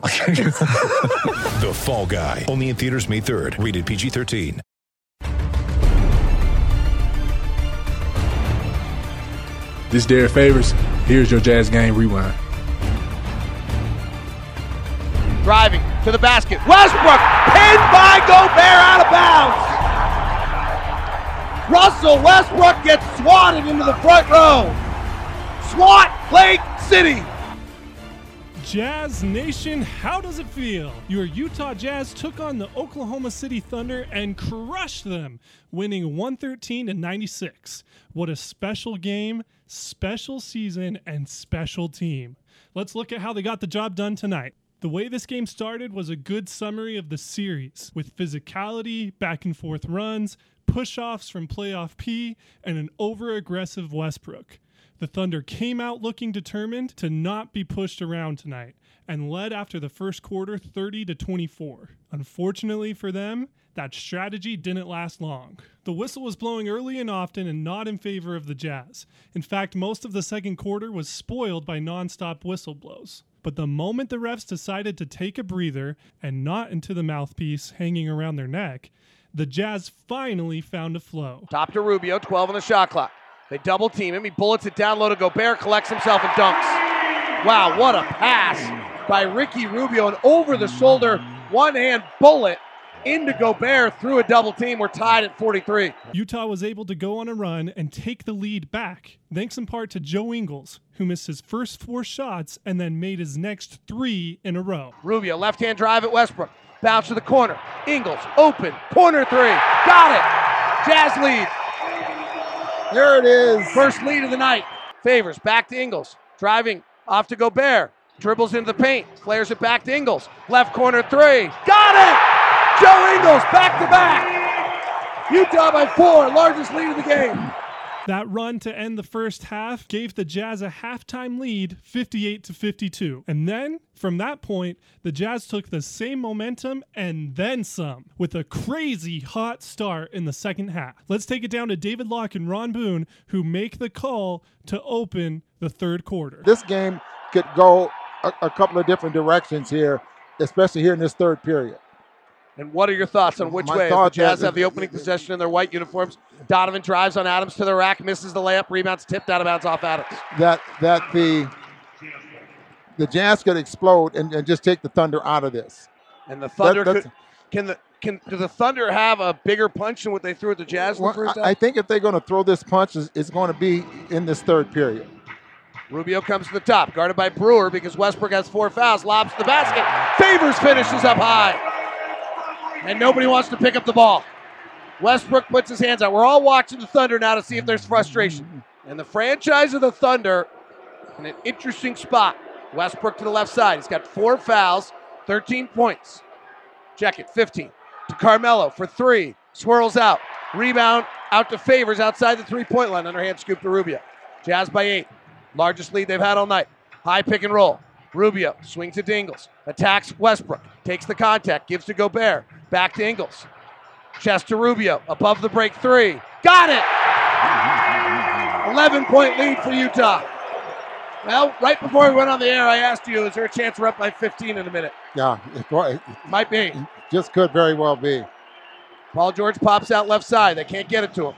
The Fall Guy. Only in theaters May 3rd. Rated PG-13. This is Derek Favors. Here's your Jazz Game Rewind. Driving to the basket. Westbrook pinned by Gobert out of bounds. Russell Westbrook gets swatted into the front row. SWAT Lake City. Jazz Nation, how does it feel? Your Utah Jazz took on the Oklahoma City Thunder and crushed them, winning 113 to 96. What a special game, special season, and special team. Let's look at how they got the job done tonight. The way this game started was a good summary of the series, with physicality, back and forth runs, push offs from playoff P, and an over aggressive Westbrook. The Thunder came out looking determined to not be pushed around tonight and led after the first quarter 30 to 24. Unfortunately for them, that strategy didn't last long. The whistle was blowing early and often and not in favor of the Jazz. In fact, most of the second quarter was spoiled by nonstop whistle blows. But the moment the refs decided to take a breather and not into the mouthpiece hanging around their neck, the Jazz finally found a flow. Top to Rubio, 12 on the shot clock. They double team him. He bullets it down low to Gobert, collects himself and dunks. Wow, what a pass by Ricky Rubio. An over the shoulder, one hand bullet into Gobert through a double team. We're tied at 43. Utah was able to go on a run and take the lead back, thanks in part to Joe Ingles, who missed his first four shots and then made his next three in a row. Rubio, left hand drive at Westbrook. Bounce to the corner. Ingles, open. Corner three. Got it. Jazz lead. There it is. First lead of the night. Favors back to Ingles. Driving off to Gobert. Dribbles into the paint. Flares it back to Ingles. Left corner three. Got it! Joe Ingles back to back. Utah by four. Largest lead of the game. That run to end the first half gave the Jazz a halftime lead, 58 to 52. And then, from that point, the Jazz took the same momentum and then some, with a crazy hot start in the second half. Let's take it down to David Locke and Ron Boone, who make the call to open the third quarter. This game could go a, a couple of different directions here, especially here in this third period. And what are your thoughts on which My way? The Jazz have the opening possession in their white uniforms. Donovan drives on Adams to the rack, misses the layup, rebounds tipped out of bounds off Adams. That that the the Jazz could explode and, and just take the Thunder out of this. And the Thunder that's- could, can the can do the Thunder have a bigger punch than what they threw at the Jazz in Well, the? I, I think if they're going to throw this punch, it's, it's going to be in this third period. Rubio comes to the top, guarded by Brewer because Westbrook has four fouls, lobs to the basket. Favors finishes up high. And nobody wants to pick up the ball. Westbrook puts his hands out. We're all watching the Thunder now to see if there's frustration. And the franchise of the Thunder in an interesting spot. Westbrook to the left side. He's got four fouls, 13 points. Check it, 15. To Carmelo for three. Swirls out. Rebound out to Favors outside the three point line. Underhand scoop to Rubio. Jazz by eight. Largest lead they've had all night. High pick and roll. Rubio swings to Dingles. Attacks Westbrook. Takes the contact. Gives to Gobert. Back to Ingles. Chest to Rubio. Above the break three. Got it! 11 point lead for Utah. Well, right before we went on the air, I asked you, is there a chance we're up by 15 in a minute? Yeah, it, it Might be. just could very well be. Paul George pops out left side. They can't get it to him.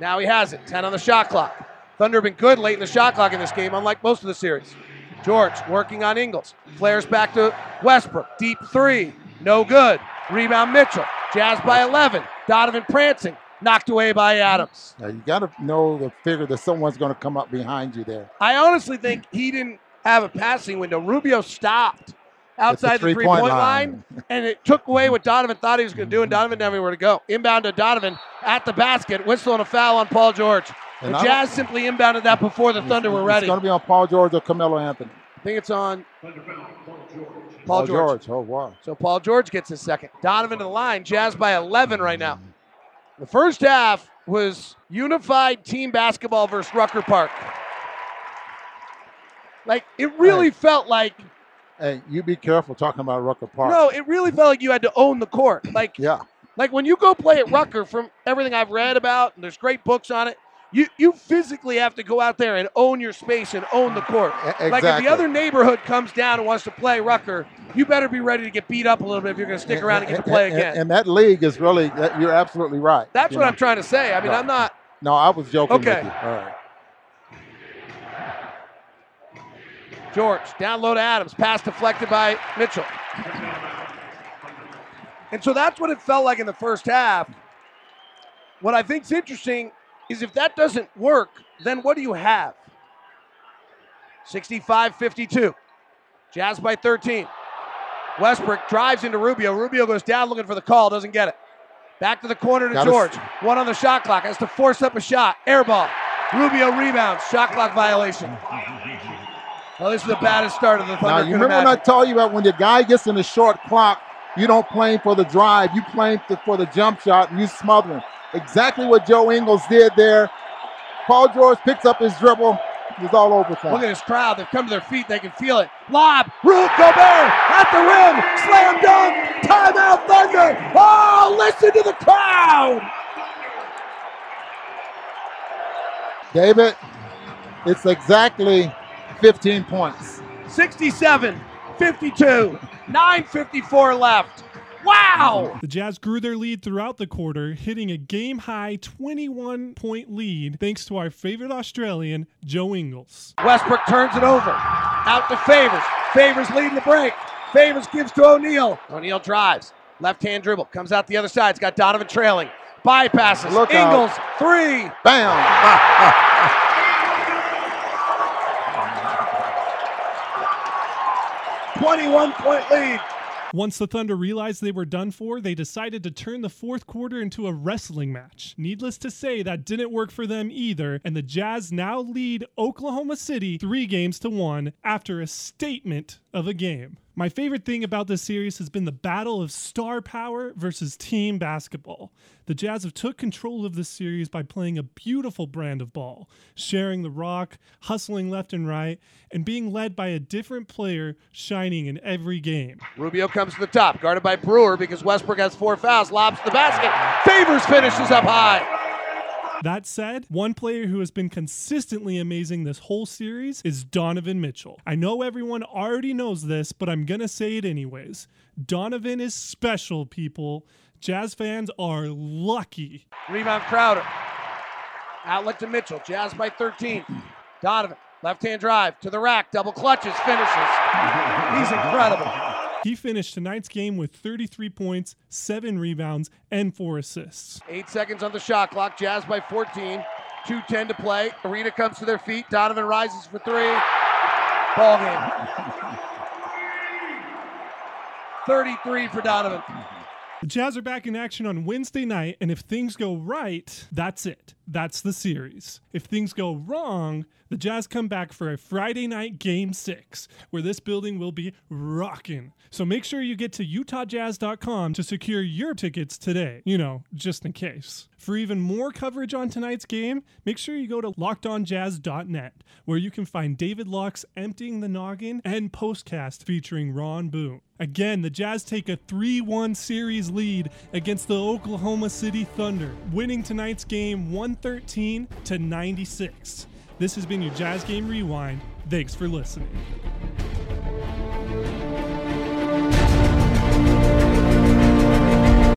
Now he has it. 10 on the shot clock. Thunder have been good late in the shot clock in this game, unlike most of the series. George working on Ingles. Flares back to Westbrook. Deep three. No good. Rebound Mitchell. Jazz by 11. Donovan prancing. Knocked away by Adams. Now, you got to know the figure that someone's going to come up behind you there. I honestly think he didn't have a passing window. Rubio stopped outside the three three-point point line. line, and it took away what Donovan thought he was going to do, and Donovan didn't have anywhere to go. Inbound to Donovan at the basket, whistle and a foul on Paul George. The And I Jazz simply inbounded that before the Thunder were ready. It's going to be on Paul George or Carmelo Anthony. I think it's on Paul George. Paul George. Oh, wow. So Paul George gets his second. Donovan to the line. Jazz by 11 right now. The first half was unified team basketball versus Rucker Park. Like it really felt like Hey, you be careful talking about Rucker Park. no, it really felt like you had to own the court. Like Yeah. like when you go play at Rucker, from everything I've read about, and there's great books on it. You, you physically have to go out there and own your space and own the court. E- Like if the other neighborhood comes down and wants to play Rucker, you better be ready to get beat up a little bit if you're going to stick around and get to play And- again. And, that league is really, that- you're absolutely right. That's what know. I'm trying to say. I mean, No. I'm not. No, I was joking Okay. with you. All right. George down low to Adams. Pass deflected by Mitchell. And so that's what it felt like in the first half. What I think's interesting is if that doesn't work, then what do you have? 65 52. Jazz by 13. Westbrook drives into Rubio. Rubio goes down looking for the call, doesn't get it. Back to the corner to Gotta s- George. One on the shot clock. Has to force up a shot. Air ball. Rubio rebounds. Shot clock violation. Well, this is the baddest start of the Thunder. Now, you remember when I told you about when the guy gets in the shot clock, you don't play him for the drive, you play him for the jump shot, and you smother him. Exactly what Joe Ingles did there. Paul George picks up his dribble. He's all over Look at this crowd. They've come to their feet. They can feel it. Lob. Rudy Gobert at the rim. Slam dunk. Timeout Thunder. Oh, listen to the crowd. David, it's exactly 15 points. 67, 52, 9.54 left. Wow. The Jazz grew their lead throughout the quarter, hitting a game high 21 point lead thanks to our favorite Australian, Joe Ingles. Westbrook turns it over. Out to Favors. Favors leading the break. Favors gives to O'Neale. O'Neale drives. Left hand dribble. Comes out the other side. It's got Donovan trailing. Bypasses. Look out. Ingles. Three. Bam! 21 point lead. Once the Thunder realized they were done for, they decided to turn the fourth quarter into a wrestling match. Needless to say, that didn't work for them either, and the Jazz now lead Oklahoma City three games to one after a statement of a game. My favorite thing about this series has been the battle of star power versus team basketball. The Jazz have took control of this series by playing a beautiful brand of ball, sharing the rock, hustling left and right, and being led by a different player shining in every game. Rubio comes to the top, guarded by Brewer because Westbrook has four fouls, lobs to the basket. Favors finishes up high. That said, one player who has been consistently amazing this whole series is Donovan Mitchell. I know everyone already knows this, but I'm gonna say it anyways. Donovan is special, people. Jazz fans are lucky. Rebound Crowder. Outlet to Mitchell. Jazz by 13. Donovan, left hand drive to the rack, double clutches, finishes. He's incredible. He finished tonight's game with 33 points, 7 rebounds, and 4 assists. Eight seconds on the shot clock. Jazz by 14. 2.10 to play. Arena comes to their feet. Donovan rises for three. Ball game. 33 for Donovan. The Jazz are back in action on Wednesday night, and if things go right, that's it. That's the series. If things go wrong, the Jazz come back for a Friday night game six, where this building will be rocking. So make sure you get to UtahJazz.com to secure your tickets today, you know, just in case. For even more coverage on tonight's game, make sure you go to LockedOnJazz.net, where you can find David Locke's Emptying the Noggin and postcast featuring Ron Boone. Again, the Jazz take a 3 1 series lead against the Oklahoma City Thunder, winning tonight's game 113 to 96. This has been your Jazz Game Rewind. Thanks for listening.